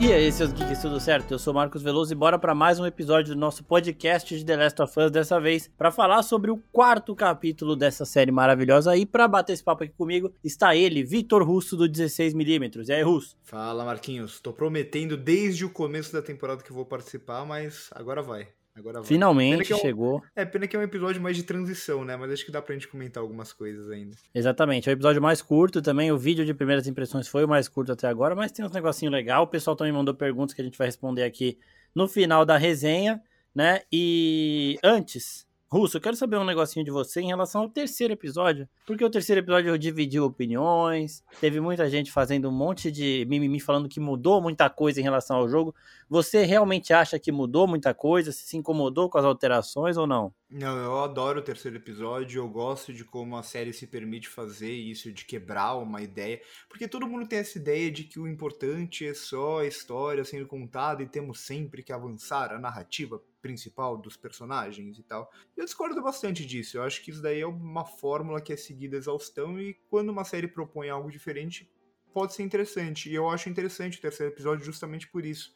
E aí, seus geeks, tudo certo? Eu sou Marcos Veloso e bora para mais um episódio do nosso podcast de The Last of Us, dessa vez para falar sobre o quarto capítulo dessa série maravilhosa. E para bater esse papo aqui comigo está ele, Vitor Russo do 16mm. E aí, Russo? Fala, Marquinhos. Tô prometendo desde o começo da temporada que vou participar, mas agora vai. Agora Finalmente é um, chegou. É, pena que é um episódio mais de transição, né? Mas acho que dá pra gente comentar algumas coisas ainda. Exatamente. É o episódio mais curto também. O vídeo de primeiras impressões foi o mais curto até agora, mas tem uns negocinho legal. O pessoal também mandou perguntas que a gente vai responder aqui no final da resenha, né? E antes, Russo, eu quero saber um negocinho de você em relação ao terceiro episódio, porque o terceiro episódio dividiu opiniões, teve muita gente fazendo um monte de mimimi falando que mudou muita coisa em relação ao jogo. Você realmente acha que mudou muita coisa? Se incomodou com as alterações ou não? Não, eu adoro o terceiro episódio, eu gosto de como a série se permite fazer isso, de quebrar uma ideia, porque todo mundo tem essa ideia de que o importante é só a história sendo contada e temos sempre que avançar a narrativa principal dos personagens e tal. Eu discordo bastante disso. Eu acho que isso daí é uma fórmula que é seguida exaustão e quando uma série propõe algo diferente, pode ser interessante. E eu acho interessante o terceiro episódio justamente por isso.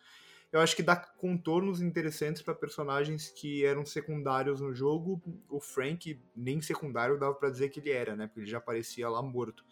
Eu acho que dá contornos interessantes para personagens que eram secundários no jogo. O Frank, nem secundário dava para dizer que ele era, né? Porque ele já aparecia lá morto.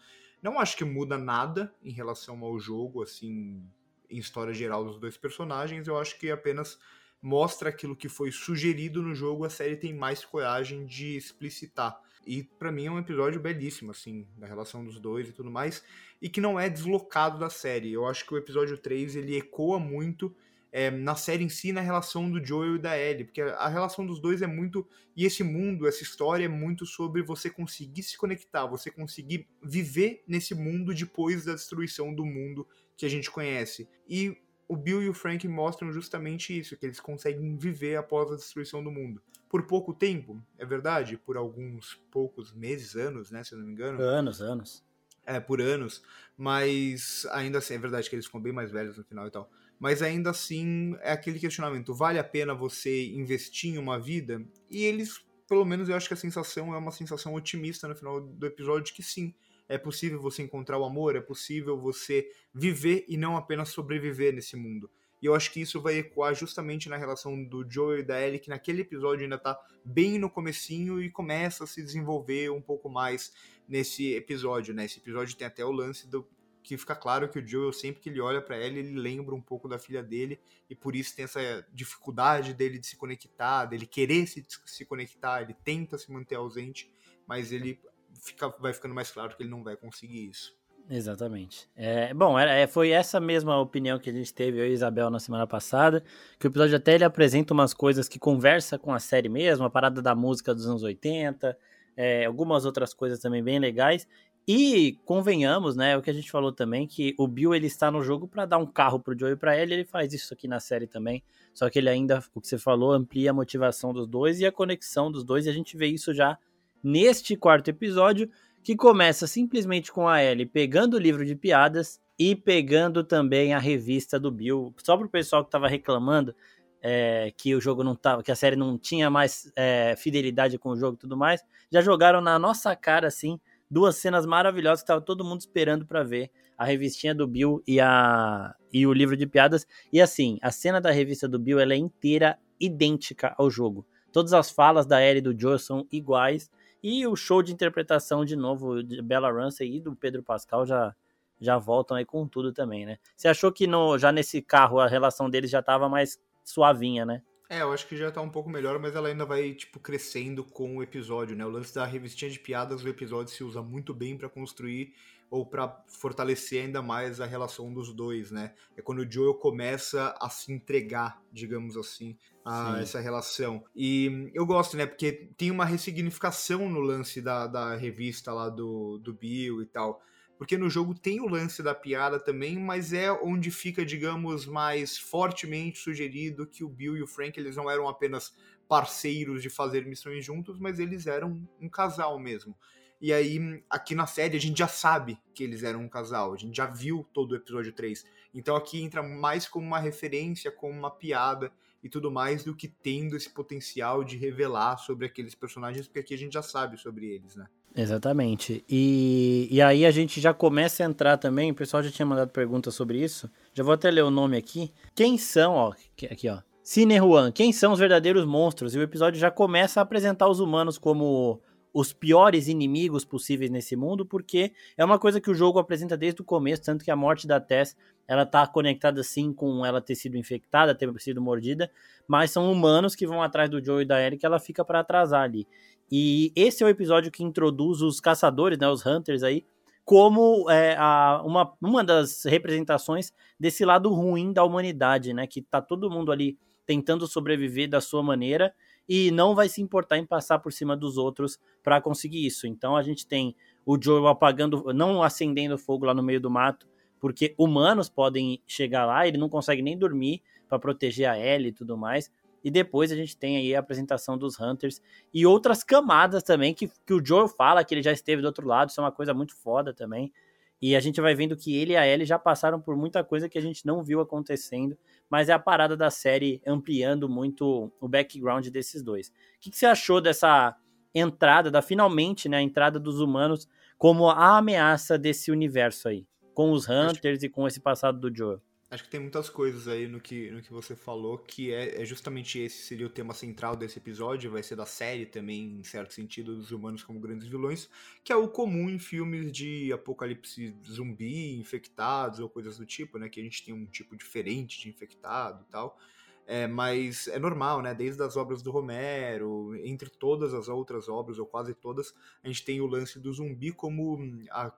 Não acho que muda nada em relação ao jogo, assim, em história geral dos dois personagens. Eu acho que apenas mostra aquilo que foi sugerido no jogo, a série tem mais coragem de explicitar. E para mim é um episódio belíssimo, assim, da relação dos dois e tudo mais, e que não é deslocado da série. Eu acho que o episódio 3 ele ecoa muito é, na série em si, na relação do Joel e da Ellie, porque a relação dos dois é muito. E esse mundo, essa história é muito sobre você conseguir se conectar, você conseguir viver nesse mundo depois da destruição do mundo que a gente conhece. E o Bill e o Frank mostram justamente isso, que eles conseguem viver após a destruição do mundo. Por pouco tempo, é verdade, por alguns poucos meses, anos, né, se eu não me engano. Anos, anos. É, por anos, mas ainda assim, é verdade que eles ficam bem mais velhos no final e tal. Mas ainda assim, é aquele questionamento, vale a pena você investir em uma vida? E eles, pelo menos eu acho que a sensação é uma sensação otimista no final do episódio de que sim, é possível você encontrar o amor, é possível você viver e não apenas sobreviver nesse mundo. E eu acho que isso vai ecoar justamente na relação do Joel e da Ellie, que naquele episódio ainda tá bem no comecinho e começa a se desenvolver um pouco mais nesse episódio, né? Esse episódio tem até o lance do que fica claro que o Joel, sempre que ele olha para ela, ele lembra um pouco da filha dele, e por isso tem essa dificuldade dele de se conectar, dele querer se, se conectar, ele tenta se manter ausente, mas ele fica, vai ficando mais claro que ele não vai conseguir isso. Exatamente. É, bom, era, é, foi essa mesma opinião que a gente teve, eu e Isabel, na semana passada, que o episódio até ele apresenta umas coisas que conversa com a série mesmo, a parada da música dos anos 80, é, algumas outras coisas também bem legais, e convenhamos, né, o que a gente falou também, que o Bill ele está no jogo para dar um carro pro Joey pra ele, ele faz isso aqui na série também, só que ele ainda, o que você falou, amplia a motivação dos dois e a conexão dos dois, e a gente vê isso já neste quarto episódio, que começa simplesmente com a Ellie pegando o livro de piadas e pegando também a revista do Bill. Só pro pessoal que tava reclamando é, que o jogo não tava, que a série não tinha mais é, fidelidade com o jogo e tudo mais, já jogaram na nossa cara, assim, duas cenas maravilhosas que tava todo mundo esperando para ver. A revistinha do Bill e, a, e o livro de piadas. E assim, a cena da revista do Bill ela é inteira idêntica ao jogo. Todas as falas da Ellie e do Joe são iguais. E o show de interpretação de novo de Bella Ramsey e do Pedro Pascal já, já voltam aí com tudo também, né? Você achou que no, já nesse carro a relação deles já tava mais suavinha, né? É, eu acho que já tá um pouco melhor, mas ela ainda vai, tipo, crescendo com o episódio, né? O lance da revistinha de piadas do episódio se usa muito bem para construir ou para fortalecer ainda mais a relação dos dois, né? É quando o Joel começa a se entregar, digamos assim, a Sim. essa relação. E eu gosto, né? Porque tem uma ressignificação no lance da, da revista lá do, do Bill e tal. Porque no jogo tem o lance da piada também, mas é onde fica, digamos, mais fortemente sugerido que o Bill e o Frank eles não eram apenas parceiros de fazer missões juntos, mas eles eram um casal mesmo. E aí, aqui na série, a gente já sabe que eles eram um casal. A gente já viu todo o episódio 3. Então aqui entra mais como uma referência, como uma piada e tudo mais, do que tendo esse potencial de revelar sobre aqueles personagens, porque aqui a gente já sabe sobre eles, né? Exatamente. E, e aí a gente já começa a entrar também, o pessoal já tinha mandado perguntas sobre isso. Já vou até ler o nome aqui. Quem são, ó, aqui ó. Cine Juan, quem são os verdadeiros monstros? E o episódio já começa a apresentar os humanos como os piores inimigos possíveis nesse mundo, porque é uma coisa que o jogo apresenta desde o começo, tanto que a morte da Tess, ela tá conectada sim com ela ter sido infectada, ter sido mordida, mas são humanos que vão atrás do Joe e da que ela fica para atrasar ali. E esse é o episódio que introduz os caçadores, né, os hunters aí, como é, a, uma, uma das representações desse lado ruim da humanidade, né, que tá todo mundo ali tentando sobreviver da sua maneira e não vai se importar em passar por cima dos outros para conseguir isso. Então a gente tem o Joel apagando, não acendendo fogo lá no meio do mato, porque humanos podem chegar lá, ele não consegue nem dormir para proteger a Ellie e tudo mais. E depois a gente tem aí a apresentação dos Hunters e outras camadas também que, que o Joel fala que ele já esteve do outro lado, isso é uma coisa muito foda também. E a gente vai vendo que ele e a Ellie já passaram por muita coisa que a gente não viu acontecendo, mas é a parada da série ampliando muito o background desses dois. O que, que você achou dessa entrada, da finalmente, né, a entrada dos humanos como a ameaça desse universo aí, com os Hunters e com esse passado do Joel? Acho que tem muitas coisas aí no que, no que você falou, que é, é, justamente esse seria o tema central desse episódio, vai ser da série também, em certo sentido, dos humanos como grandes vilões, que é o comum em filmes de apocalipse zumbi, infectados ou coisas do tipo, né? Que a gente tem um tipo diferente de infectado e tal. É, mas é normal, né? Desde as obras do Romero, entre todas as outras obras, ou quase todas, a gente tem o lance do zumbi como a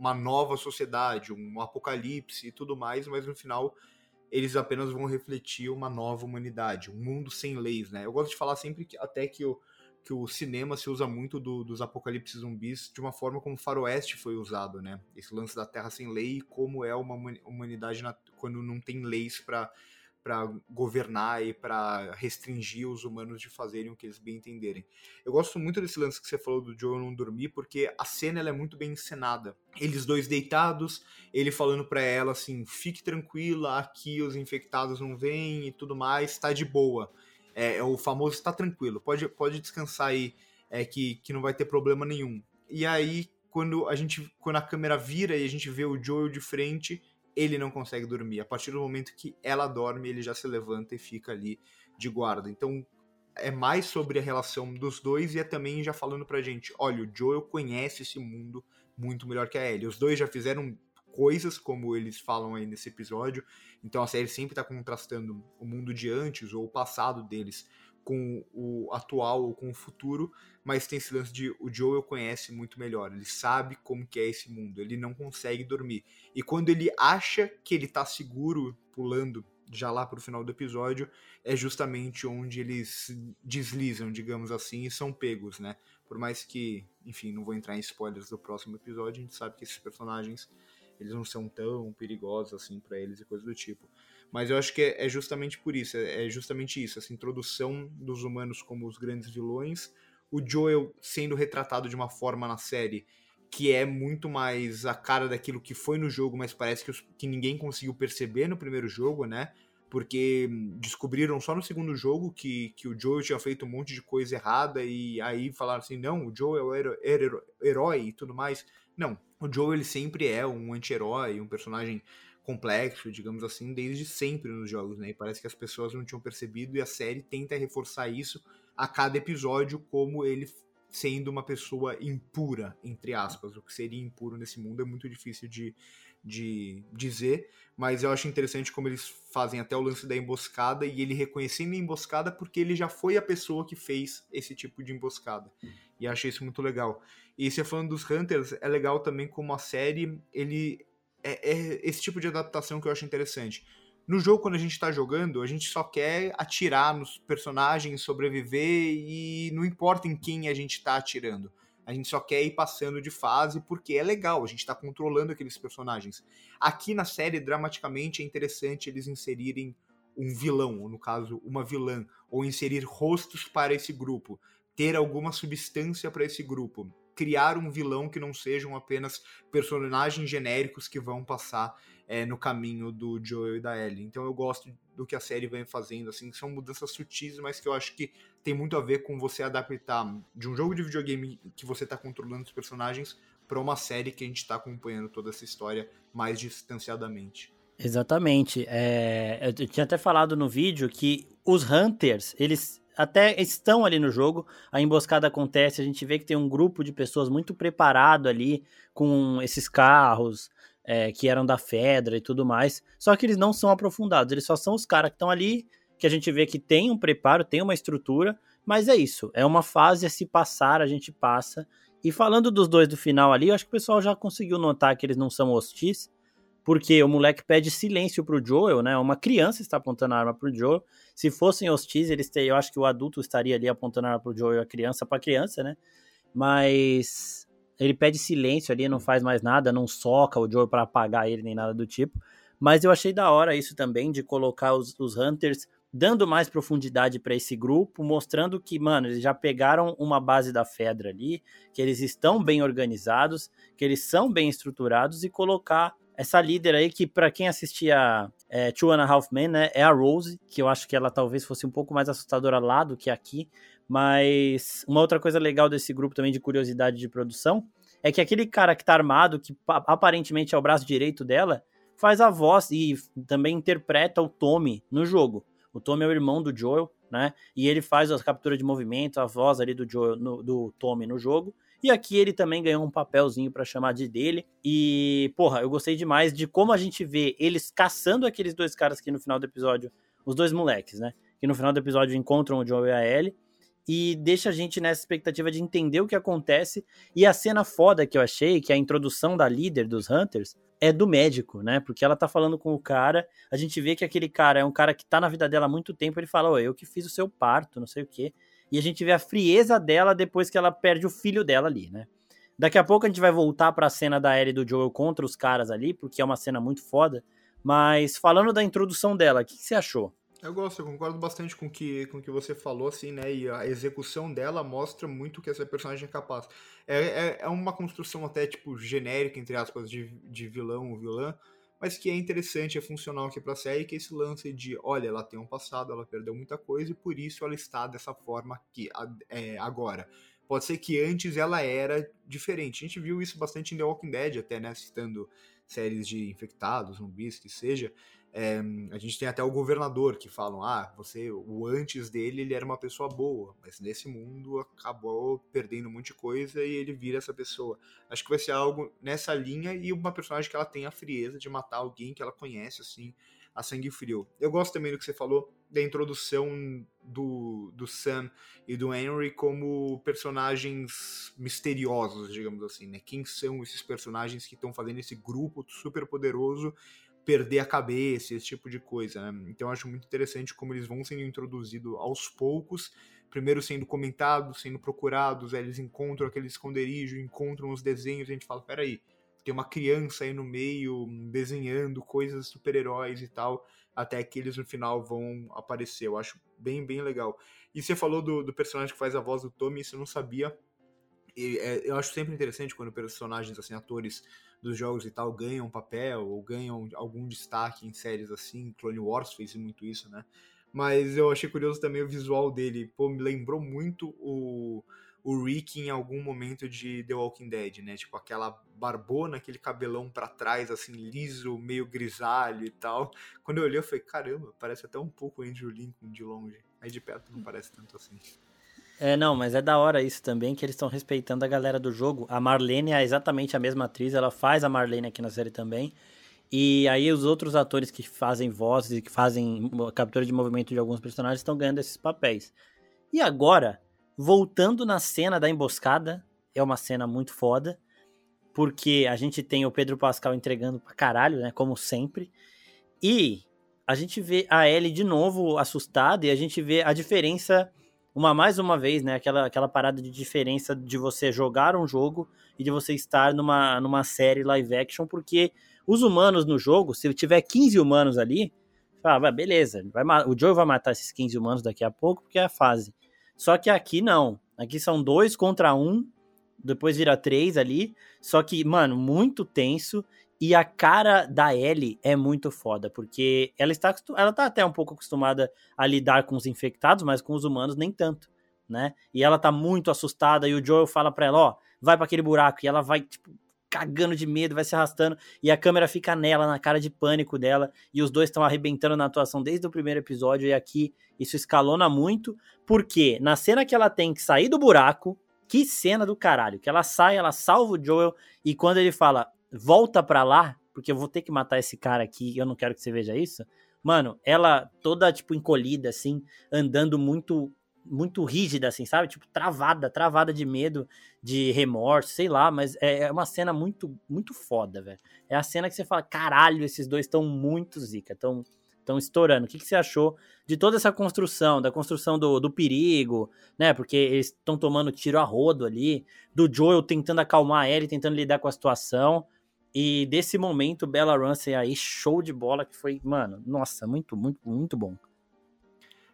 uma nova sociedade, um apocalipse e tudo mais, mas no final eles apenas vão refletir uma nova humanidade, um mundo sem leis, né? Eu gosto de falar sempre que até que o, que o cinema se usa muito do, dos apocalipses zumbis de uma forma como o faroeste foi usado, né? Esse lance da Terra sem lei e como é uma humanidade na, quando não tem leis para para governar e para restringir os humanos de fazerem o que eles bem entenderem. Eu gosto muito desse lance que você falou do Joe não dormir, porque a cena é muito bem encenada. Eles dois deitados, ele falando para ela assim: fique tranquila, aqui os infectados não vêm e tudo mais, tá de boa. É, é o famoso está tranquilo, pode, pode descansar aí, é, que, que não vai ter problema nenhum. E aí, quando a gente quando a câmera vira e a gente vê o Joel de frente, ele não consegue dormir. A partir do momento que ela dorme, ele já se levanta e fica ali de guarda. Então é mais sobre a relação dos dois e é também já falando pra gente, olha, o Joel conhece esse mundo muito melhor que a Ellie. Os dois já fizeram coisas, como eles falam aí nesse episódio, então a série sempre tá contrastando o mundo de antes ou o passado deles com o atual ou com o futuro, mas tem esse lance de o Joel conhece muito melhor, ele sabe como que é esse mundo, ele não consegue dormir. E quando ele acha que ele tá seguro pulando já lá pro final do episódio, é justamente onde eles deslizam, digamos assim, e são pegos, né? Por mais que, enfim, não vou entrar em spoilers do próximo episódio, a gente sabe que esses personagens eles não são tão perigosos assim para eles e coisa do tipo. Mas eu acho que é, é justamente por isso, é, é justamente isso, essa introdução dos humanos como os grandes vilões, o Joel sendo retratado de uma forma na série que é muito mais a cara daquilo que foi no jogo, mas parece que, os, que ninguém conseguiu perceber no primeiro jogo, né? Porque descobriram só no segundo jogo que, que o Joel tinha feito um monte de coisa errada e aí falaram assim, não, o Joel era, era herói e tudo mais. Não, o Joel ele sempre é um anti-herói, um personagem complexo, digamos assim, desde sempre nos jogos, né? E parece que as pessoas não tinham percebido e a série tenta reforçar isso a cada episódio como ele sendo uma pessoa impura, entre aspas. O que seria impuro nesse mundo é muito difícil de, de dizer, mas eu acho interessante como eles fazem até o lance da emboscada e ele reconhecendo a emboscada porque ele já foi a pessoa que fez esse tipo de emboscada. E achei isso muito legal. E você falando dos Hunters, é legal também como a série ele é, é esse tipo de adaptação que eu acho interessante. No jogo, quando a gente tá jogando, a gente só quer atirar nos personagens, sobreviver e não importa em quem a gente tá atirando. A gente só quer ir passando de fase porque é legal, a gente tá controlando aqueles personagens. Aqui na série, dramaticamente, é interessante eles inserirem um vilão, ou no caso, uma vilã, ou inserir rostos para esse grupo, ter alguma substância para esse grupo criar um vilão que não sejam apenas personagens genéricos que vão passar é, no caminho do Joel e da Ellie. Então eu gosto do que a série vem fazendo, assim, são mudanças sutis, mas que eu acho que tem muito a ver com você adaptar de um jogo de videogame que você está controlando os personagens para uma série que a gente está acompanhando toda essa história mais distanciadamente. Exatamente. É, eu tinha até falado no vídeo que os Hunters, eles até estão ali no jogo, a emboscada acontece, a gente vê que tem um grupo de pessoas muito preparado ali com esses carros é, que eram da Fedra e tudo mais, só que eles não são aprofundados, eles só são os caras que estão ali, que a gente vê que tem um preparo, tem uma estrutura, mas é isso, é uma fase a se passar, a gente passa. E falando dos dois do final ali, eu acho que o pessoal já conseguiu notar que eles não são hostis, porque o moleque pede silêncio pro Joel, né? Uma criança está apontando a arma pro Joel. Se fossem hostis, eles eu acho que o adulto estaria ali apontando a arma pro Joel e a criança para criança, né? Mas ele pede silêncio ali, não faz mais nada, não soca o Joel para apagar ele nem nada do tipo. Mas eu achei da hora isso também de colocar os, os Hunters dando mais profundidade para esse grupo, mostrando que, mano, eles já pegaram uma base da Fedra ali, que eles estão bem organizados, que eles são bem estruturados e colocar essa líder aí, que para quem assistia é, Two and a Half Men, né, é a Rose, que eu acho que ela talvez fosse um pouco mais assustadora lá do que aqui, mas uma outra coisa legal desse grupo também de curiosidade de produção é que aquele cara que tá armado, que aparentemente é o braço direito dela, faz a voz e também interpreta o Tommy no jogo. O Tommy é o irmão do Joel, né? E ele faz a captura de movimento, a voz ali do Joel, no, do Tommy no jogo. E aqui ele também ganhou um papelzinho para chamar de dele. E, porra, eu gostei demais de como a gente vê eles caçando aqueles dois caras que no final do episódio, os dois moleques, né? Que no final do episódio encontram o Joe e a Ellie. E deixa a gente nessa expectativa de entender o que acontece. E a cena foda que eu achei, que é a introdução da líder dos Hunters, é do médico, né? Porque ela tá falando com o cara, a gente vê que aquele cara é um cara que tá na vida dela há muito tempo, ele fala, ô, eu que fiz o seu parto, não sei o quê. E a gente vê a frieza dela depois que ela perde o filho dela ali, né? Daqui a pouco a gente vai voltar para a cena da Ellie do Joel contra os caras ali, porque é uma cena muito foda. Mas falando da introdução dela, o que, que, você achou? Eu gosto, eu concordo bastante com que, o com que você falou, assim, né? E a execução dela mostra muito que essa personagem é capaz. É, é, é uma construção até, tipo, genérica, entre aspas, de, de vilão ou vilã, mas que é interessante, é funcional aqui para a série, que é esse lance de, olha, ela tem um passado, ela perdeu muita coisa e por isso ela está dessa forma aqui, é, agora. Pode ser que antes ela era diferente. A gente viu isso bastante em The Walking Dead, até, né, citando séries de infectados, zumbis, que seja, é, a gente tem até o governador que falam, ah, você, o antes dele, ele era uma pessoa boa, mas nesse mundo acabou perdendo um monte de coisa e ele vira essa pessoa. Acho que vai ser algo nessa linha e uma personagem que ela tem a frieza de matar alguém que ela conhece, assim, a sangue frio. Eu gosto também do que você falou da introdução do, do Sam e do Henry como personagens misteriosos, digamos assim, né? Quem são esses personagens que estão fazendo esse grupo super poderoso perder a cabeça, esse tipo de coisa, né? Então eu acho muito interessante como eles vão sendo introduzidos aos poucos, primeiro sendo comentados, sendo procurados, aí eles encontram aquele esconderijo, encontram os desenhos, a gente fala, peraí, tem uma criança aí no meio desenhando coisas super-heróis e tal, até que eles no final vão aparecer. Eu acho bem, bem legal. E você falou do, do personagem que faz a voz do Tommy, isso eu não sabia. É, eu acho sempre interessante quando personagens, assim, atores dos jogos e tal ganham papel ou ganham algum destaque em séries assim. Clone Wars fez muito isso, né? Mas eu achei curioso também o visual dele. Pô, me lembrou muito o, o Rick em algum momento de The Walking Dead, né? Tipo aquela barbona, aquele cabelão para trás, assim, liso, meio grisalho e tal. Quando eu olhei, eu falei, caramba, parece até um pouco Andrew Lincoln de longe. Aí de perto não parece tanto assim. É, não, mas é da hora isso também, que eles estão respeitando a galera do jogo. A Marlene é exatamente a mesma atriz, ela faz a Marlene aqui na série também. E aí os outros atores que fazem vozes e que fazem captura de movimento de alguns personagens estão ganhando esses papéis. E agora, voltando na cena da emboscada, é uma cena muito foda, porque a gente tem o Pedro Pascal entregando pra caralho, né, como sempre. E a gente vê a Ellie de novo assustada e a gente vê a diferença uma mais uma vez, né, aquela, aquela parada de diferença de você jogar um jogo e de você estar numa, numa série live action, porque os humanos no jogo, se tiver 15 humanos ali, fala, beleza, vai, o Joe vai matar esses 15 humanos daqui a pouco, porque é a fase. Só que aqui não. Aqui são dois contra um, depois vira três ali. Só que, mano, muito tenso. E a cara da Ellie é muito foda, porque ela está ela tá até um pouco acostumada a lidar com os infectados, mas com os humanos nem tanto, né? E ela tá muito assustada e o Joel fala para ela, ó, vai para aquele buraco e ela vai tipo cagando de medo, vai se arrastando e a câmera fica nela, na cara de pânico dela, e os dois estão arrebentando na atuação desde o primeiro episódio e aqui isso escalona muito, porque na cena que ela tem que sair do buraco, que cena do caralho, que ela sai, ela salva o Joel e quando ele fala volta pra lá, porque eu vou ter que matar esse cara aqui, eu não quero que você veja isso. Mano, ela toda, tipo, encolhida, assim, andando muito, muito rígida, assim, sabe? Tipo, travada, travada de medo, de remorso, sei lá, mas é, é uma cena muito, muito foda, velho. É a cena que você fala, caralho, esses dois estão muito zica, estão estão estourando. O que, que você achou de toda essa construção, da construção do, do perigo, né? Porque eles estão tomando tiro a rodo ali, do Joel tentando acalmar ele, tentando lidar com a situação. E desse momento, Bella Ramsey aí, show de bola, que foi, mano, nossa, muito, muito, muito bom.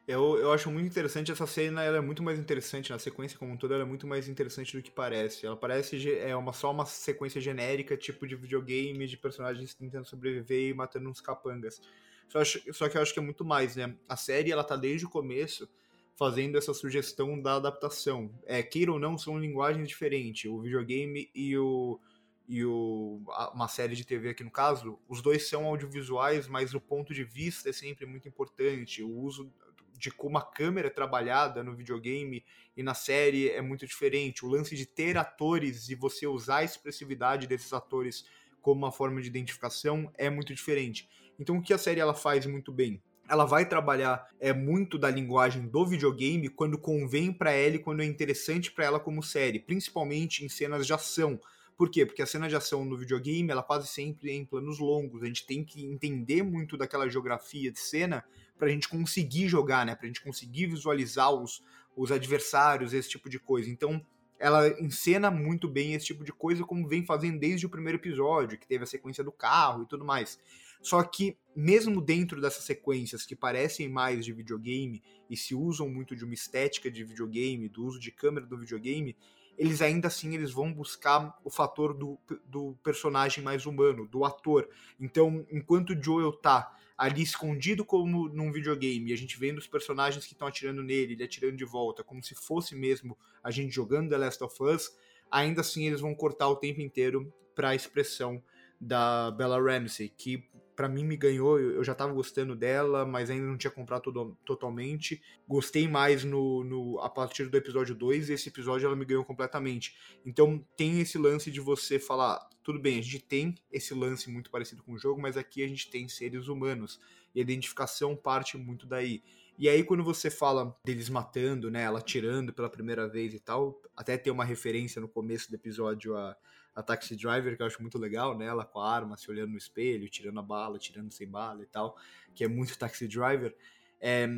Eu, eu acho muito interessante essa cena, ela é muito mais interessante, na sequência como um todo, ela é muito mais interessante do que parece. Ela parece é uma, só uma sequência genérica, tipo de videogame, de personagens tentando sobreviver e matando uns capangas. Só, só que eu acho que é muito mais, né? A série, ela tá desde o começo fazendo essa sugestão da adaptação. É, queira ou não, são linguagens diferentes. O videogame e o e o, uma série de TV aqui no caso, os dois são audiovisuais, mas o ponto de vista é sempre muito importante. O uso de como a câmera é trabalhada no videogame e na série é muito diferente. O lance de ter atores e você usar a expressividade desses atores como uma forma de identificação é muito diferente. Então o que a série ela faz muito bem? Ela vai trabalhar é muito da linguagem do videogame quando convém para ela e quando é interessante para ela como série, principalmente em cenas de ação por quê? Porque a cena de ação no videogame, ela quase sempre é em planos longos. A gente tem que entender muito daquela geografia de cena pra gente conseguir jogar, né? Pra gente conseguir visualizar os, os adversários, esse tipo de coisa. Então, ela encena muito bem esse tipo de coisa, como vem fazendo desde o primeiro episódio, que teve a sequência do carro e tudo mais. Só que, mesmo dentro dessas sequências que parecem mais de videogame e se usam muito de uma estética de videogame, do uso de câmera do videogame, eles ainda assim eles vão buscar o fator do, do personagem mais humano, do ator. Então, enquanto o Joel tá ali escondido como num videogame, e a gente vendo os personagens que estão atirando nele, ele atirando de volta, como se fosse mesmo a gente jogando The Last of Us, ainda assim eles vão cortar o tempo inteiro para a expressão da Bella Ramsey, que para mim me ganhou, eu já tava gostando dela, mas ainda não tinha comprado todo, totalmente. Gostei mais no, no a partir do episódio 2 e esse episódio ela me ganhou completamente. Então tem esse lance de você falar, tudo bem, a gente tem esse lance muito parecido com o jogo, mas aqui a gente tem seres humanos e a identificação parte muito daí. E aí quando você fala deles matando, né, ela tirando pela primeira vez e tal, até tem uma referência no começo do episódio a a Taxi Driver, que eu acho muito legal, né? Ela com a arma, se olhando no espelho, tirando a bala, tirando sem bala e tal, que é muito Taxi Driver. É,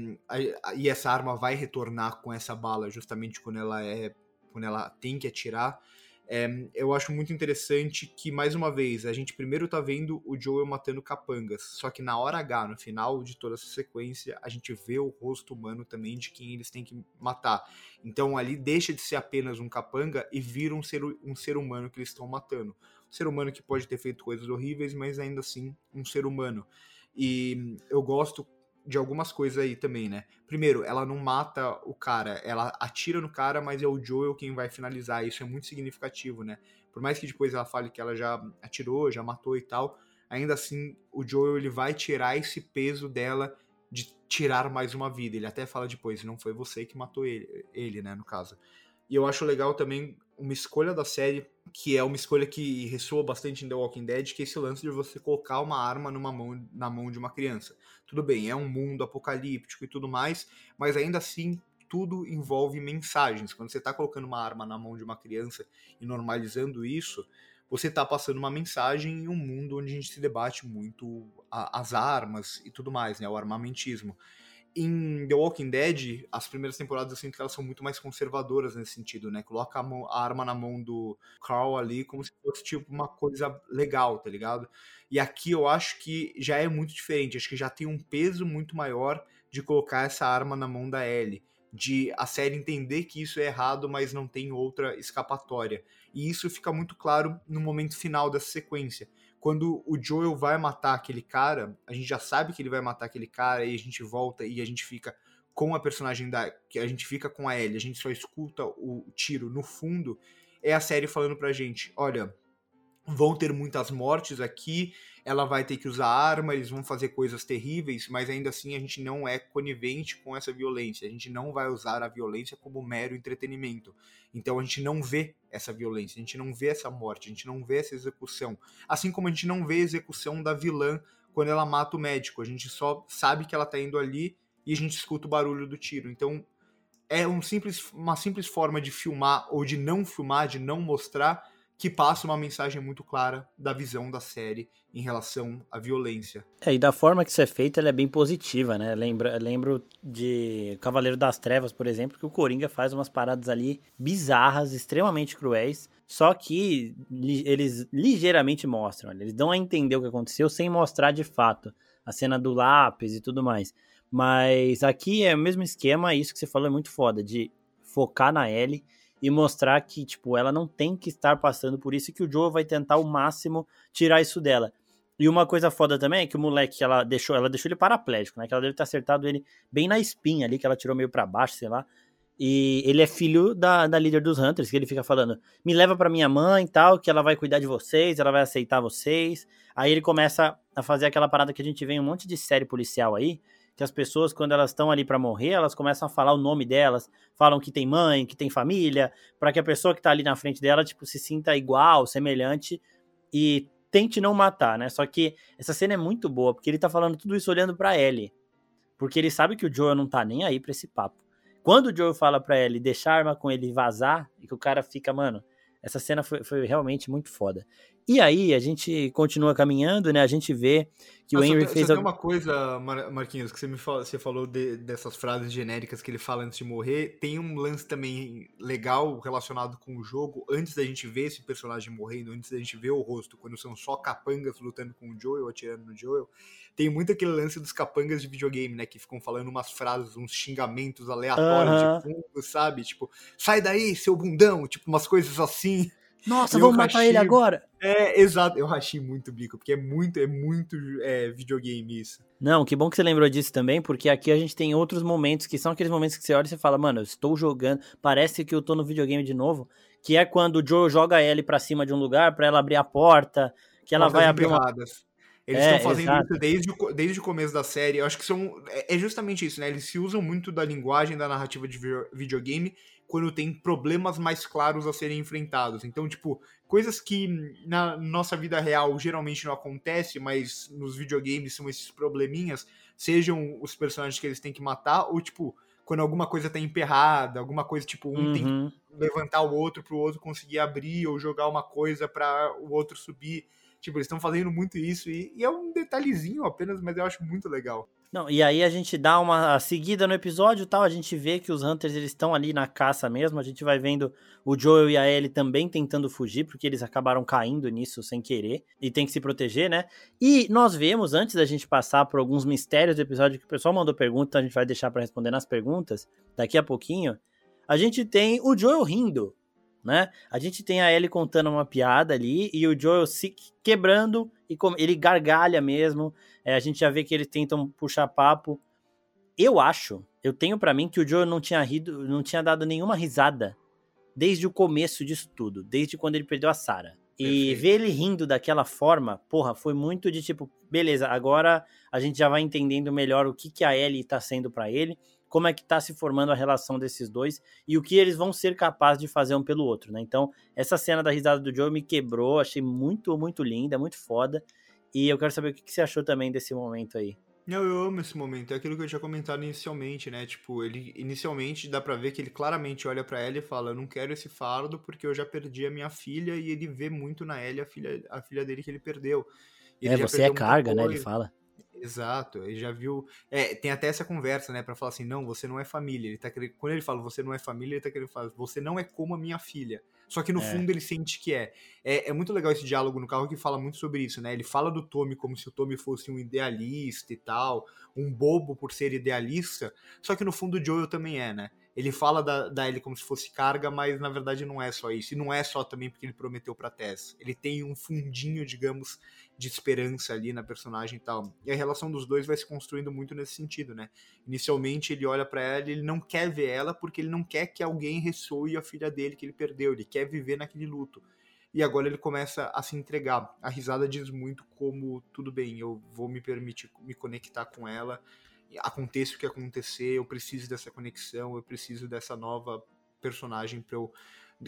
e essa arma vai retornar com essa bala justamente quando ela é quando ela tem que atirar é, eu acho muito interessante que, mais uma vez, a gente primeiro tá vendo o Joel matando capangas, só que na hora H, no final de toda essa sequência, a gente vê o rosto humano também de quem eles têm que matar. Então ali deixa de ser apenas um capanga e vira um ser, um ser humano que eles estão matando. Um ser humano que pode ter feito coisas horríveis, mas ainda assim um ser humano. E eu gosto de algumas coisas aí também, né? Primeiro, ela não mata o cara, ela atira no cara, mas é o Joel quem vai finalizar. Isso é muito significativo, né? Por mais que depois ela fale que ela já atirou, já matou e tal, ainda assim o Joel ele vai tirar esse peso dela de tirar mais uma vida. Ele até fala depois, não foi você que matou ele, ele, né, no caso. E eu acho legal também uma escolha da série, que é uma escolha que ressoa bastante em The Walking Dead, que é esse lance de você colocar uma arma numa mão, na mão de uma criança. Tudo bem, é um mundo apocalíptico e tudo mais, mas ainda assim tudo envolve mensagens. Quando você está colocando uma arma na mão de uma criança e normalizando isso, você está passando uma mensagem em um mundo onde a gente se debate muito as armas e tudo mais, né, o armamentismo em The Walking Dead, as primeiras temporadas eu sinto que elas são muito mais conservadoras nesse sentido, né? Coloca a, mão, a, arma na mão do Carl ali como se fosse tipo uma coisa legal, tá ligado? E aqui eu acho que já é muito diferente, acho que já tem um peso muito maior de colocar essa arma na mão da Ellie. de a série entender que isso é errado, mas não tem outra escapatória. E isso fica muito claro no momento final dessa sequência. Quando o Joel vai matar aquele cara, a gente já sabe que ele vai matar aquele cara e a gente volta e a gente fica com a personagem da que a gente fica com a Ellie, a gente só escuta o tiro no fundo, é a série falando pra gente, olha, vão ter muitas mortes aqui, ela vai ter que usar arma, eles vão fazer coisas terríveis, mas ainda assim a gente não é conivente com essa violência. A gente não vai usar a violência como mero entretenimento. Então a gente não vê essa violência, a gente não vê essa morte, a gente não vê essa execução. Assim como a gente não vê a execução da vilã quando ela mata o médico. A gente só sabe que ela tá indo ali e a gente escuta o barulho do tiro. Então é um simples, uma simples forma de filmar ou de não filmar, de não mostrar que passa uma mensagem muito clara da visão da série em relação à violência. É, e da forma que isso é feito, ela é bem positiva, né? Lembra, lembro de Cavaleiro das Trevas, por exemplo, que o Coringa faz umas paradas ali bizarras, extremamente cruéis, só que li, eles ligeiramente mostram, eles dão a entender o que aconteceu sem mostrar de fato a cena do lápis e tudo mais. Mas aqui é o mesmo esquema, isso que você falou é muito foda, de focar na Ellie e mostrar que, tipo, ela não tem que estar passando por isso e que o Joe vai tentar o máximo tirar isso dela. E uma coisa foda também é que o moleque, ela deixou, ela deixou ele paraplégico, né? Que ela deve ter acertado ele bem na espinha ali, que ela tirou meio para baixo, sei lá. E ele é filho da, da líder dos Hunters, que ele fica falando: me leva para minha mãe e tal, que ela vai cuidar de vocês, ela vai aceitar vocês. Aí ele começa a fazer aquela parada que a gente vê em um monte de série policial aí, que as pessoas, quando elas estão ali para morrer, elas começam a falar o nome delas, falam que tem mãe, que tem família, para que a pessoa que tá ali na frente dela, tipo, se sinta igual, semelhante e tente não matar, né? Só que essa cena é muito boa, porque ele tá falando tudo isso olhando para Ellie. Porque ele sabe que o Joel não tá nem aí pra esse papo. Quando o Joel fala pra Ellie deixar a arma com ele vazar, e que o cara fica, mano, essa cena foi, foi realmente muito foda. E aí, a gente continua caminhando, né? A gente vê que o Henry fez. Só tem uma coisa, Marquinhos, que você me falou, você falou de, dessas frases genéricas que ele fala antes de morrer. Tem um lance também legal relacionado com o jogo, antes da gente ver esse personagem morrendo, antes da gente ver o rosto, quando são só capangas lutando com o Joel, atirando no Joel. Tem muito aquele lance dos capangas de videogame, né? Que ficam falando umas frases, uns xingamentos aleatórios uh -huh. de fundo, sabe? Tipo, sai daí, seu bundão! Tipo, umas coisas assim. Nossa, vamos matar ele agora? É, exato. Eu rachei muito o bico, porque é muito, é muito é, videogame isso. Não, que bom que você lembrou disso também, porque aqui a gente tem outros momentos que são aqueles momentos que você olha e você fala, mano, eu estou jogando, parece que eu tô no videogame de novo, que é quando o Joe joga ele para cima de um lugar para ela abrir a porta, que ela vai abrir uma... Eles é, estão fazendo exato. isso desde o, desde o começo da série. Eu acho que são. É, é justamente isso, né? Eles se usam muito da linguagem da narrativa de videogame quando tem problemas mais claros a serem enfrentados. Então, tipo, coisas que na nossa vida real geralmente não acontece, mas nos videogames são esses probleminhas, sejam os personagens que eles têm que matar, ou tipo, quando alguma coisa tá emperrada, alguma coisa tipo, um uhum. tem que uhum. levantar o outro pro outro conseguir abrir, ou jogar uma coisa para o outro subir. Tipo, eles estão fazendo muito isso e, e, é um detalhezinho apenas, mas eu acho muito legal. Não, e aí a gente dá uma seguida no episódio tal, a gente vê que os Hunters eles estão ali na caça mesmo, a gente vai vendo o Joel e a Ellie também tentando fugir, porque eles acabaram caindo nisso sem querer, e tem que se proteger, né? E nós vemos, antes da gente passar por alguns mistérios do episódio, que o pessoal mandou pergunta, a gente vai deixar para responder nas perguntas daqui a pouquinho, a gente tem o Joel rindo, né? A gente tem a Ellie contando uma piada ali e o Joel se quebrando e ele gargalha mesmo. É, a gente já vê que eles tentam puxar papo. Eu acho, eu tenho para mim que o Joel não tinha rido, não tinha dado nenhuma risada desde o começo disso tudo, desde quando ele perdeu a Sarah. E ver ele rindo daquela forma, porra, foi muito de tipo, beleza, agora a gente já vai entendendo melhor o que, que a Ellie tá sendo para ele como é que está se formando a relação desses dois e o que eles vão ser capazes de fazer um pelo outro, né? Então, essa cena da risada do Joe me quebrou, achei muito, muito linda, muito foda. E eu quero saber o que você achou também desse momento aí. Não, eu amo esse momento. É aquilo que eu tinha comentado inicialmente, né? Tipo, ele inicialmente dá para ver que ele claramente olha para ela e fala: "Eu não quero esse fardo porque eu já perdi a minha filha" e ele vê muito na Ellie a filha a filha dele que ele perdeu. Ele é, você é carga, né? Ele fala. Exato, ele já viu. É, tem até essa conversa, né, para falar assim: não, você não é família. Ele tá querendo, quando ele fala você não é família, ele tá querendo falar: você não é como a minha filha. Só que no é. fundo ele sente que é. é. é. muito legal esse diálogo no carro que fala muito sobre isso, né? Ele fala do Tommy como se o Tommy fosse um idealista e tal, um bobo por ser idealista, só que no fundo o Joel também é, né? Ele fala da, da Ellie como se fosse carga, mas na verdade não é só isso. E não é só também porque ele prometeu pra Tess. Ele tem um fundinho, digamos, de esperança ali na personagem e tal. E a relação dos dois vai se construindo muito nesse sentido, né? Inicialmente ele olha para ela e ele não quer ver ela porque ele não quer que alguém ressoe a filha dele que ele perdeu. Ele quer viver naquele luto. E agora ele começa a se entregar. A risada diz muito como tudo bem, eu vou me permitir me conectar com ela aconteça o que acontecer, eu preciso dessa conexão, eu preciso dessa nova personagem para eu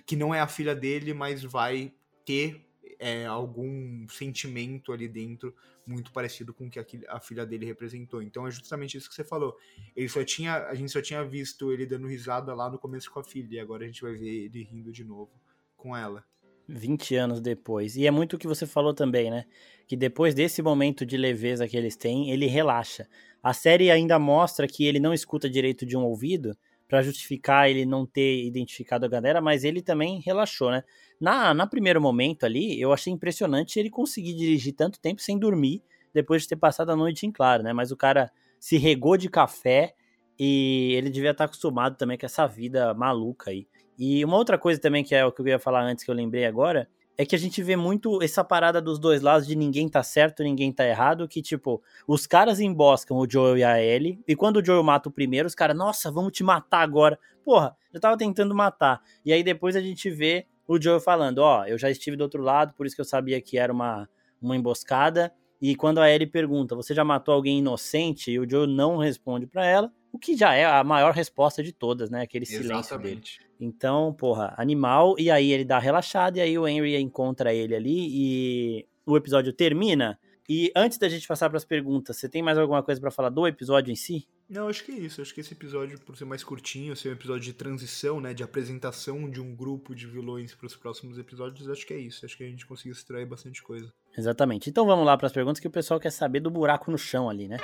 que não é a filha dele, mas vai ter é, algum sentimento ali dentro muito parecido com o que a, filha dele representou. Então é justamente isso que você falou. Ele só tinha, a gente só tinha visto ele dando risada lá no começo com a filha, e agora a gente vai ver ele rindo de novo com ela. 20 anos depois. E é muito o que você falou também, né? Que depois desse momento de leveza que eles têm, ele relaxa. A série ainda mostra que ele não escuta direito de um ouvido para justificar ele não ter identificado a galera, mas ele também relaxou, né? Na, na primeiro momento ali, eu achei impressionante ele conseguir dirigir tanto tempo sem dormir depois de ter passado a noite em claro, né? Mas o cara se regou de café e ele devia estar acostumado também com essa vida maluca aí. E uma outra coisa também que é o que eu ia falar antes que eu lembrei agora, é que a gente vê muito essa parada dos dois lados de ninguém tá certo, ninguém tá errado, que tipo, os caras emboscam o Joel e a Ellie, e quando o Joel mata o primeiro, os caras, nossa, vamos te matar agora. Porra, eu tava tentando matar. E aí depois a gente vê o Joel falando, ó, oh, eu já estive do outro lado, por isso que eu sabia que era uma, uma emboscada. E quando a Ellie pergunta, você já matou alguém inocente? E o Joel não responde para ela, o que já é a maior resposta de todas, né? Aquele silêncio Exatamente. dele. Então, porra, animal. E aí ele dá relaxado e aí o Henry encontra ele ali e o episódio termina. E antes da gente passar para as perguntas, você tem mais alguma coisa para falar do episódio em si? Não, acho que é isso. Acho que esse episódio, por ser mais curtinho, ser um episódio de transição, né, de apresentação de um grupo de vilões para os próximos episódios, acho que é isso. Acho que a gente conseguiu extrair bastante coisa. Exatamente. Então vamos lá para as perguntas que o pessoal quer saber do buraco no chão ali, né?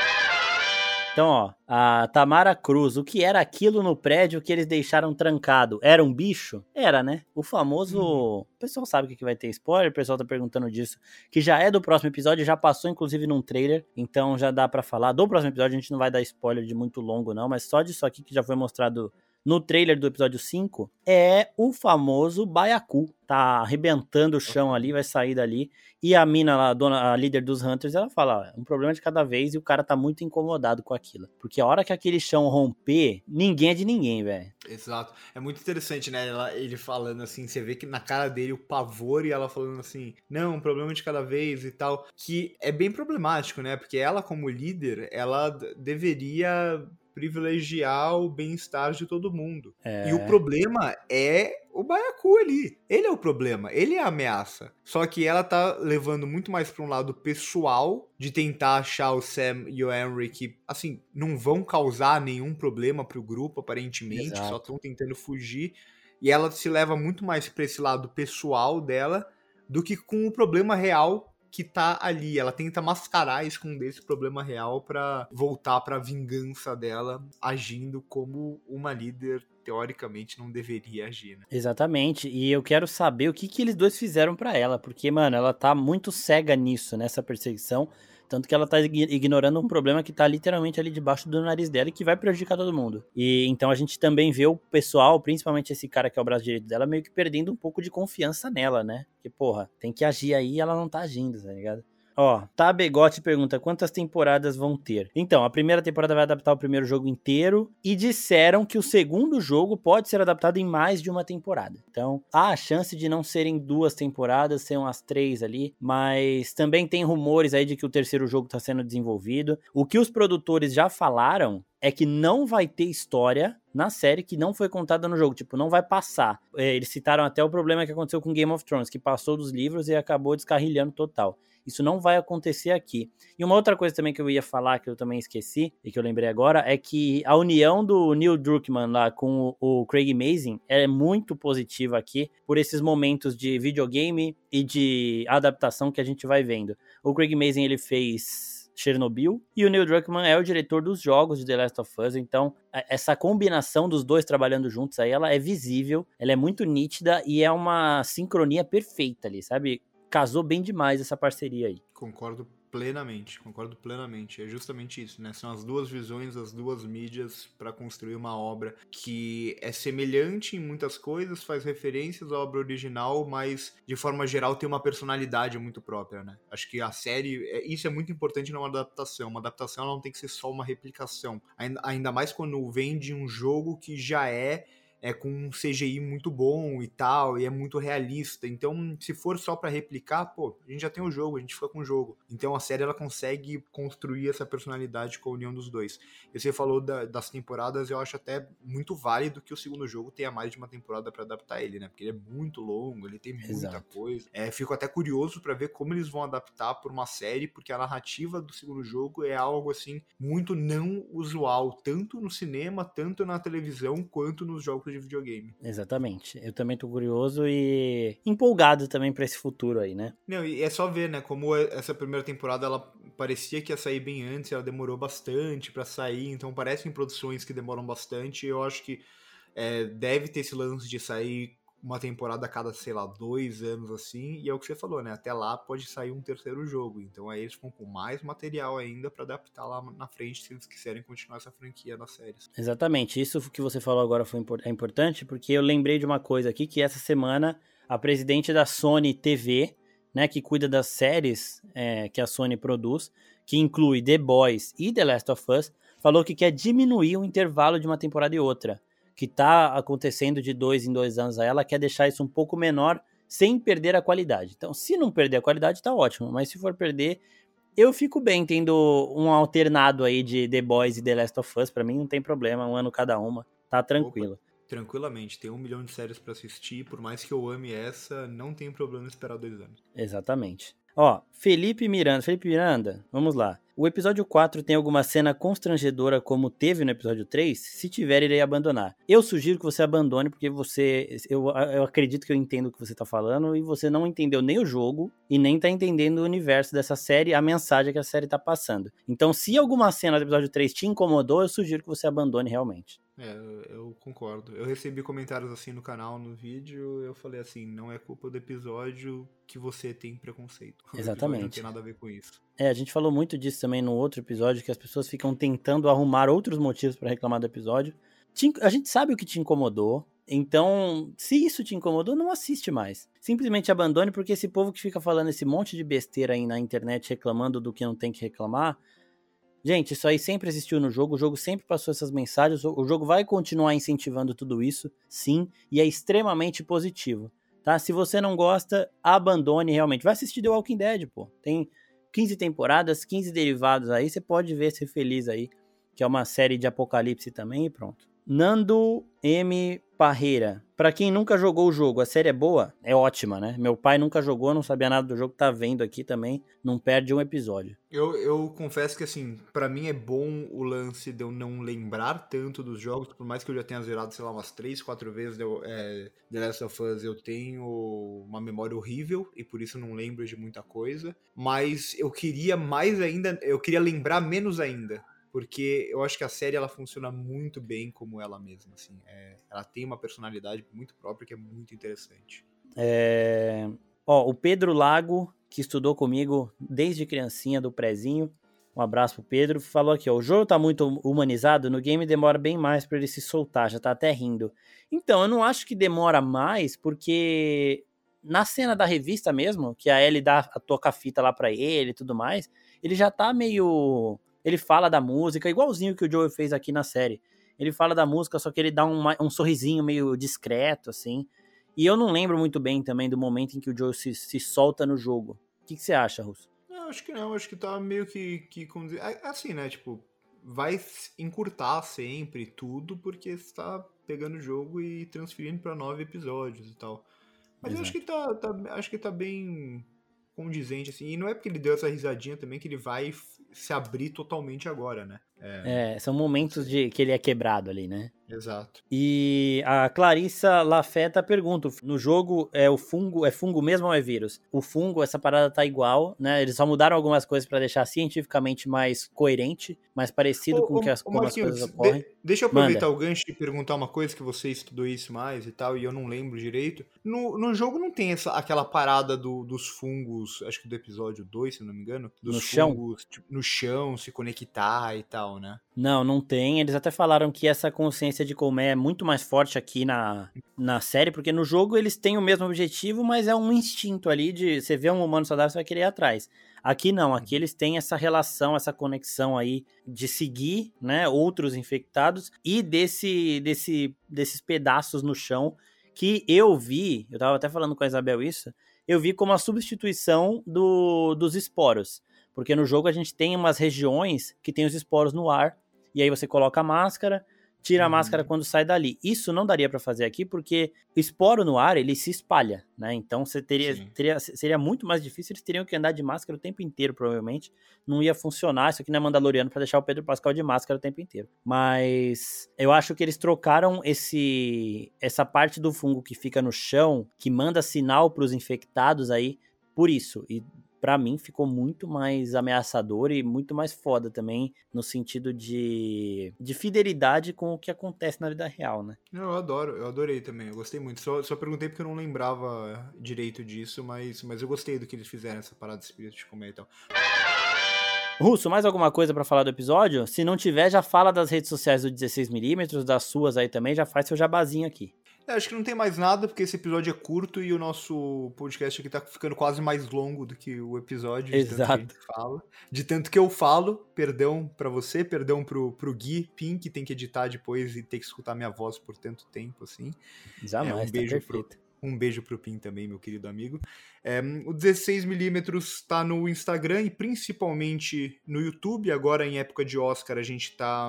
Então, ó, a Tamara Cruz, o que era aquilo no prédio que eles deixaram trancado? Era um bicho? Era, né? O famoso. Uhum. O pessoal sabe que vai ter spoiler, o pessoal tá perguntando disso. Que já é do próximo episódio, já passou inclusive num trailer, então já dá para falar. Do próximo episódio a gente não vai dar spoiler de muito longo, não, mas só disso aqui que já foi mostrado no trailer do episódio 5 é o famoso Baiacu. Tá arrebentando o chão ali, vai sair dali. E a mina lá, a, dona, a líder dos Hunters, ela fala: é um problema de cada vez e o cara tá muito incomodado com aquilo. Porque a hora que aquele chão romper, ninguém é de ninguém, velho. Exato. É muito interessante, né? Ela, ele falando assim, você vê que na cara dele o pavor e ela falando assim: não, um problema de cada vez e tal. Que é bem problemático, né? Porque ela, como líder, ela deveria privilegiar o bem-estar de todo mundo. É. E o problema é o Baiacu ali. Ele é o problema, ele é a ameaça. Só que ela tá levando muito mais para um lado pessoal de tentar achar o Sam e o Henry que, assim, não vão causar nenhum problema pro grupo, aparentemente, Exato. só estão tentando fugir. E ela se leva muito mais para esse lado pessoal dela do que com o problema real que tá ali. Ela tenta mascarar e esconder esse problema real para voltar para a vingança dela, agindo como uma líder teoricamente não deveria agir, né? Exatamente. E eu quero saber o que que eles dois fizeram para ela, porque mano, ela tá muito cega nisso, nessa perseguição. Tanto que ela tá ignorando um problema que tá literalmente ali debaixo do nariz dela e que vai prejudicar todo mundo. E então a gente também vê o pessoal, principalmente esse cara que é o braço direito dela, meio que perdendo um pouco de confiança nela, né? Que, porra, tem que agir aí e ela não tá agindo, tá ligado? Ó, tá Begote pergunta quantas temporadas vão ter. Então, a primeira temporada vai adaptar o primeiro jogo inteiro e disseram que o segundo jogo pode ser adaptado em mais de uma temporada. Então, há a chance de não serem duas temporadas, serem umas três ali, mas também tem rumores aí de que o terceiro jogo está sendo desenvolvido. O que os produtores já falaram é que não vai ter história na série que não foi contada no jogo, tipo, não vai passar. É, eles citaram até o problema que aconteceu com Game of Thrones, que passou dos livros e acabou descarrilhando total. Isso não vai acontecer aqui. E uma outra coisa também que eu ia falar, que eu também esqueci, e que eu lembrei agora, é que a união do Neil Druckmann lá com o Craig Mazin é muito positiva aqui, por esses momentos de videogame e de adaptação que a gente vai vendo. O Craig Mazin, ele fez Chernobyl, e o Neil Druckmann é o diretor dos jogos de The Last of Us, então essa combinação dos dois trabalhando juntos aí, ela é visível, ela é muito nítida e é uma sincronia perfeita ali, sabe? Casou bem demais essa parceria aí. Concordo Plenamente, concordo plenamente. É justamente isso, né? São as duas visões, as duas mídias para construir uma obra que é semelhante em muitas coisas, faz referências à obra original, mas de forma geral tem uma personalidade muito própria, né? Acho que a série, é, isso é muito importante numa adaptação. Uma adaptação não tem que ser só uma replicação, ainda mais quando vem de um jogo que já é é com um CGI muito bom e tal, e é muito realista. Então, se for só para replicar, pô, a gente já tem o jogo, a gente fica com o jogo. Então a série ela consegue construir essa personalidade com a união dos dois. E você falou da, das temporadas, eu acho até muito válido que o segundo jogo tenha mais de uma temporada para adaptar ele, né? Porque ele é muito longo, ele tem muita Exato. coisa. É, fico até curioso para ver como eles vão adaptar por uma série, porque a narrativa do segundo jogo é algo assim muito não usual, tanto no cinema, tanto na televisão, quanto nos jogos de videogame. Exatamente. Eu também tô curioso e empolgado também para esse futuro aí, né? Não, e é só ver, né, como essa primeira temporada ela parecia que ia sair bem antes, ela demorou bastante para sair, então parecem produções que demoram bastante. Eu acho que é, deve ter esse lance de sair uma temporada a cada, sei lá, dois anos assim, e é o que você falou, né? Até lá pode sair um terceiro jogo. Então aí eles ficam com mais material ainda para adaptar lá na frente se eles quiserem continuar essa franquia nas séries. Exatamente. Isso que você falou agora foi é importante, porque eu lembrei de uma coisa aqui que essa semana a presidente da Sony TV, né, que cuida das séries é, que a Sony produz, que inclui The Boys e The Last of Us, falou que quer diminuir o intervalo de uma temporada e outra que está acontecendo de dois em dois anos a ela quer deixar isso um pouco menor sem perder a qualidade. Então, se não perder a qualidade, tá ótimo. Mas se for perder, eu fico bem tendo um alternado aí de The Boys e The Last of Us. Para mim não tem problema, um ano cada uma. Tá tranquilo. Opa, tranquilamente, tem um milhão de séries para assistir. Por mais que eu ame essa, não tem problema esperar dois anos. Exatamente. Ó, Felipe Miranda. Felipe Miranda, vamos lá. O episódio 4 tem alguma cena constrangedora como teve no episódio 3? Se tiver, irei abandonar. Eu sugiro que você abandone, porque você. Eu, eu acredito que eu entendo o que você tá falando, e você não entendeu nem o jogo e nem tá entendendo o universo dessa série, a mensagem que a série tá passando. Então, se alguma cena do episódio 3 te incomodou, eu sugiro que você abandone realmente. É, eu concordo. Eu recebi comentários assim no canal, no vídeo, eu falei assim, não é culpa do episódio que você tem preconceito. Exatamente. Não tem nada a ver com isso. É, a gente falou muito disso também no outro episódio, que as pessoas ficam tentando arrumar outros motivos para reclamar do episódio. A gente sabe o que te incomodou, então, se isso te incomodou, não assiste mais. Simplesmente abandone, porque esse povo que fica falando esse monte de besteira aí na internet reclamando do que não tem que reclamar, Gente, isso aí sempre existiu no jogo, o jogo sempre passou essas mensagens, o jogo vai continuar incentivando tudo isso, sim, e é extremamente positivo, tá? Se você não gosta, abandone realmente. Vai assistir The Walking Dead, pô. Tem 15 temporadas, 15 derivados aí, você pode ver ser feliz aí, que é uma série de apocalipse também e pronto. Nando M. Parreira. Para quem nunca jogou o jogo, a série é boa? É ótima, né? Meu pai nunca jogou, não sabia nada do jogo, tá vendo aqui também, não perde um episódio. Eu, eu confesso que, assim, para mim é bom o lance de eu não lembrar tanto dos jogos, por mais que eu já tenha zerado, sei lá, umas 3, 4 vezes eu, é, The Last of Us, eu tenho uma memória horrível e por isso não lembro de muita coisa. Mas eu queria mais ainda, eu queria lembrar menos ainda porque eu acho que a série ela funciona muito bem como ela mesma, assim. É, ela tem uma personalidade muito própria que é muito interessante. É... Ó, o Pedro Lago, que estudou comigo desde criancinha, do prezinho, um abraço pro Pedro, falou aqui, ó, o jogo tá muito humanizado, no game demora bem mais para ele se soltar, já tá até rindo. Então, eu não acho que demora mais, porque na cena da revista mesmo, que a Ellie dá a toca-fita lá para ele e tudo mais, ele já tá meio ele fala da música, igualzinho que o Joe fez aqui na série. Ele fala da música, só que ele dá um, um sorrisinho meio discreto, assim. E eu não lembro muito bem também do momento em que o Joe se, se solta no jogo. O que, que você acha, Russo? Não, acho que não, acho que tá meio que, que assim, né, tipo, vai encurtar sempre tudo porque está pegando o jogo e transferindo para nove episódios e tal. Mas Exato. eu acho que tá, tá, acho que tá bem condizente assim. E não é porque ele deu essa risadinha também que ele vai se abrir totalmente agora, né? É, é são momentos de que ele é quebrado ali, né? Exato. E a Clarissa Lafeta pergunta: no jogo é o fungo, é fungo mesmo ou é vírus? O fungo, essa parada tá igual, né? Eles só mudaram algumas coisas para deixar cientificamente mais coerente, mais parecido ô, com ô, que as, como as coisas ocorrem. De, deixa eu aproveitar Manda. o gancho e perguntar uma coisa que você estudou isso mais e tal, e eu não lembro direito. No, no jogo não tem essa, aquela parada do, dos fungos, acho que do episódio 2, se não me engano, dos no fungos chão? Tipo, no chão, se conectar e tal, né? Não, não tem. Eles até falaram que essa consciência de colmeia é muito mais forte aqui na, na série, porque no jogo eles têm o mesmo objetivo, mas é um instinto ali de você vê um humano saudável, você vai querer ir atrás. Aqui não, aqui eles têm essa relação, essa conexão aí de seguir, né, outros infectados e desse, desse, desses pedaços no chão que eu vi, eu tava até falando com a Isabel isso, eu vi como a substituição do, dos esporos. Porque no jogo a gente tem umas regiões que tem os esporos no ar e aí você coloca a máscara, tira a máscara uhum. quando sai dali. Isso não daria para fazer aqui porque o esporo no ar, ele se espalha, né? Então você teria, teria, seria muito mais difícil, eles teriam que andar de máscara o tempo inteiro, provavelmente. Não ia funcionar, isso aqui não é Mandaloriano para deixar o Pedro Pascal de máscara o tempo inteiro. Mas eu acho que eles trocaram esse essa parte do fungo que fica no chão, que manda sinal para os infectados aí, por isso. E para mim ficou muito mais ameaçador e muito mais foda também no sentido de, de fidelidade com o que acontece na vida real, né? Eu adoro, eu adorei também, eu gostei muito. Só, só perguntei porque eu não lembrava direito disso, mas, mas eu gostei do que eles fizeram, essa parada de espírito de comer e tal. Russo, mais alguma coisa para falar do episódio? Se não tiver, já fala das redes sociais do 16mm, das suas aí também, já faz seu jabazinho aqui. É, acho que não tem mais nada, porque esse episódio é curto e o nosso podcast aqui tá ficando quase mais longo do que o episódio. De Exato. Tanto fala. De tanto que eu falo, perdão para você, perdão pro, pro Gui Pim, que tem que editar depois e ter que escutar minha voz por tanto tempo, assim. Jamais, é, um tá beijo tá pro, um beijo pro Pim também, meu querido amigo. É, o 16mm está no Instagram e principalmente no YouTube. Agora, em época de Oscar, a gente tá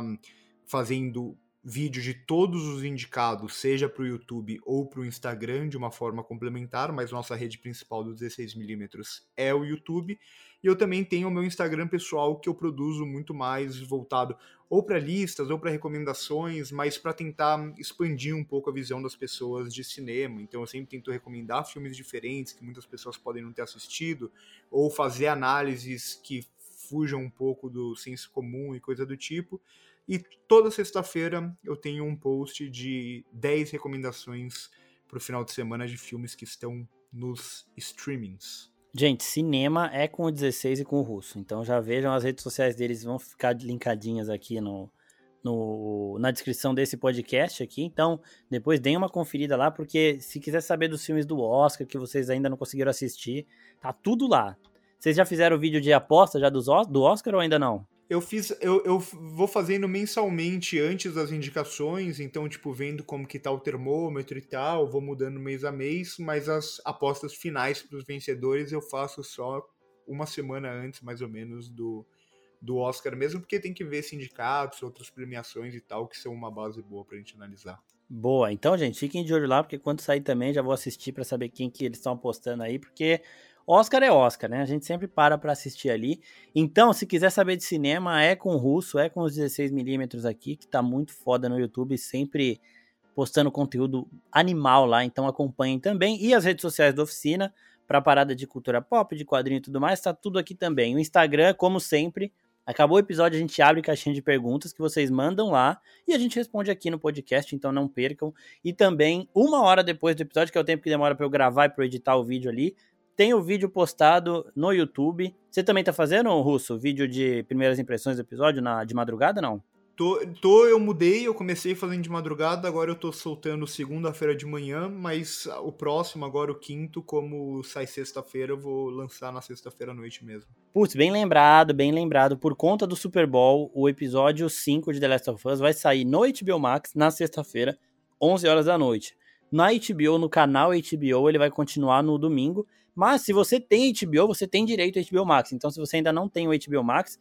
fazendo vídeo de todos os indicados, seja para o YouTube ou para o Instagram, de uma forma complementar, mas nossa rede principal do 16mm é o YouTube. E eu também tenho o meu Instagram pessoal que eu produzo muito mais voltado ou para listas ou para recomendações, mas para tentar expandir um pouco a visão das pessoas de cinema. Então eu sempre tento recomendar filmes diferentes que muitas pessoas podem não ter assistido, ou fazer análises que fujam um pouco do senso comum e coisa do tipo. E toda sexta-feira eu tenho um post de 10 recomendações para o final de semana de filmes que estão nos streamings. Gente, cinema é com o 16 e com o russo. Então já vejam as redes sociais deles, vão ficar linkadinhas aqui no, no, na descrição desse podcast aqui. Então, depois deem uma conferida lá, porque se quiser saber dos filmes do Oscar que vocês ainda não conseguiram assistir, tá tudo lá. Vocês já fizeram o vídeo de aposta já dos, do Oscar ou ainda não? Eu fiz, eu, eu vou fazendo mensalmente antes das indicações, então, tipo, vendo como que tá o termômetro e tal, vou mudando mês a mês, mas as apostas finais para os vencedores eu faço só uma semana antes, mais ou menos, do, do Oscar mesmo, porque tem que ver sindicatos, outras premiações e tal, que são uma base boa pra gente analisar. Boa, então, gente, fiquem de olho lá, porque quando sair também já vou assistir para saber quem que eles estão apostando aí, porque Oscar é Oscar, né? A gente sempre para para assistir ali. Então, se quiser saber de cinema, é com o Russo, é com os 16mm aqui, que tá muito foda no YouTube, sempre postando conteúdo animal lá, então acompanhem também. E as redes sociais da oficina, para parada de cultura pop, de quadrinho e tudo mais, tá tudo aqui também. O Instagram, como sempre, acabou o episódio, a gente abre caixinha de perguntas que vocês mandam lá e a gente responde aqui no podcast, então não percam. E também, uma hora depois do episódio, que é o tempo que demora para eu gravar e para editar o vídeo ali, tem o vídeo postado no YouTube. Você também tá fazendo, Russo, vídeo de primeiras impressões do episódio na, de madrugada, não? Tô, tô, eu mudei, eu comecei fazendo de madrugada, agora eu tô soltando segunda-feira de manhã, mas o próximo, agora o quinto, como sai sexta-feira, eu vou lançar na sexta-feira à noite mesmo. Putz, bem lembrado, bem lembrado. Por conta do Super Bowl, o episódio 5 de The Last of Us vai sair no HBO Max na sexta-feira, 11 horas da noite. Na HBO, no canal HBO, ele vai continuar no domingo. Mas se você tem HBO, você tem direito a HBO Max. Então, se você ainda não tem o HBO Max,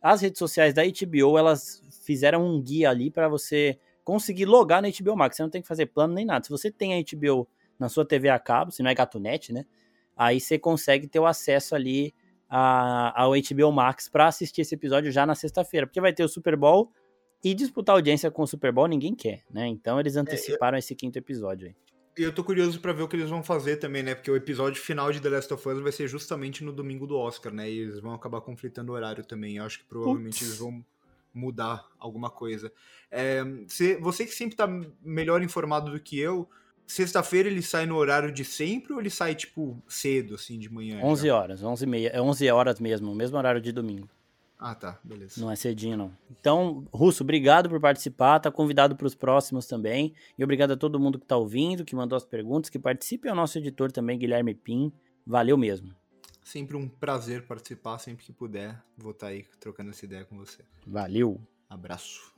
as redes sociais da HBO, elas fizeram um guia ali para você conseguir logar no HBO Max. Você não tem que fazer plano nem nada. Se você tem a HBO na sua TV a cabo, se não é GatoNet, né? Aí você consegue ter o acesso ali a, ao HBO Max para assistir esse episódio já na sexta-feira, porque vai ter o Super Bowl e disputar audiência com o Super Bowl ninguém quer, né? Então eles anteciparam é, eu... esse quinto episódio aí. E eu tô curioso para ver o que eles vão fazer também, né? Porque o episódio final de The Last of Us vai ser justamente no domingo do Oscar, né? E eles vão acabar conflitando o horário também. Eu acho que provavelmente eles vão mudar alguma coisa. É, você que sempre tá melhor informado do que eu, sexta-feira ele sai no horário de sempre ou ele sai, tipo, cedo, assim, de manhã? 11 já? horas, 11 e meia. É 11 horas mesmo, mesmo horário de domingo. Ah, tá, beleza. Não é cedinho, não. Então, Russo, obrigado por participar, tá convidado para os próximos também. E obrigado a todo mundo que tá ouvindo, que mandou as perguntas, que participe, e ao nosso editor também, Guilherme Pim. Valeu mesmo. Sempre um prazer participar, sempre que puder. Vou estar tá aí trocando essa ideia com você. Valeu. Abraço.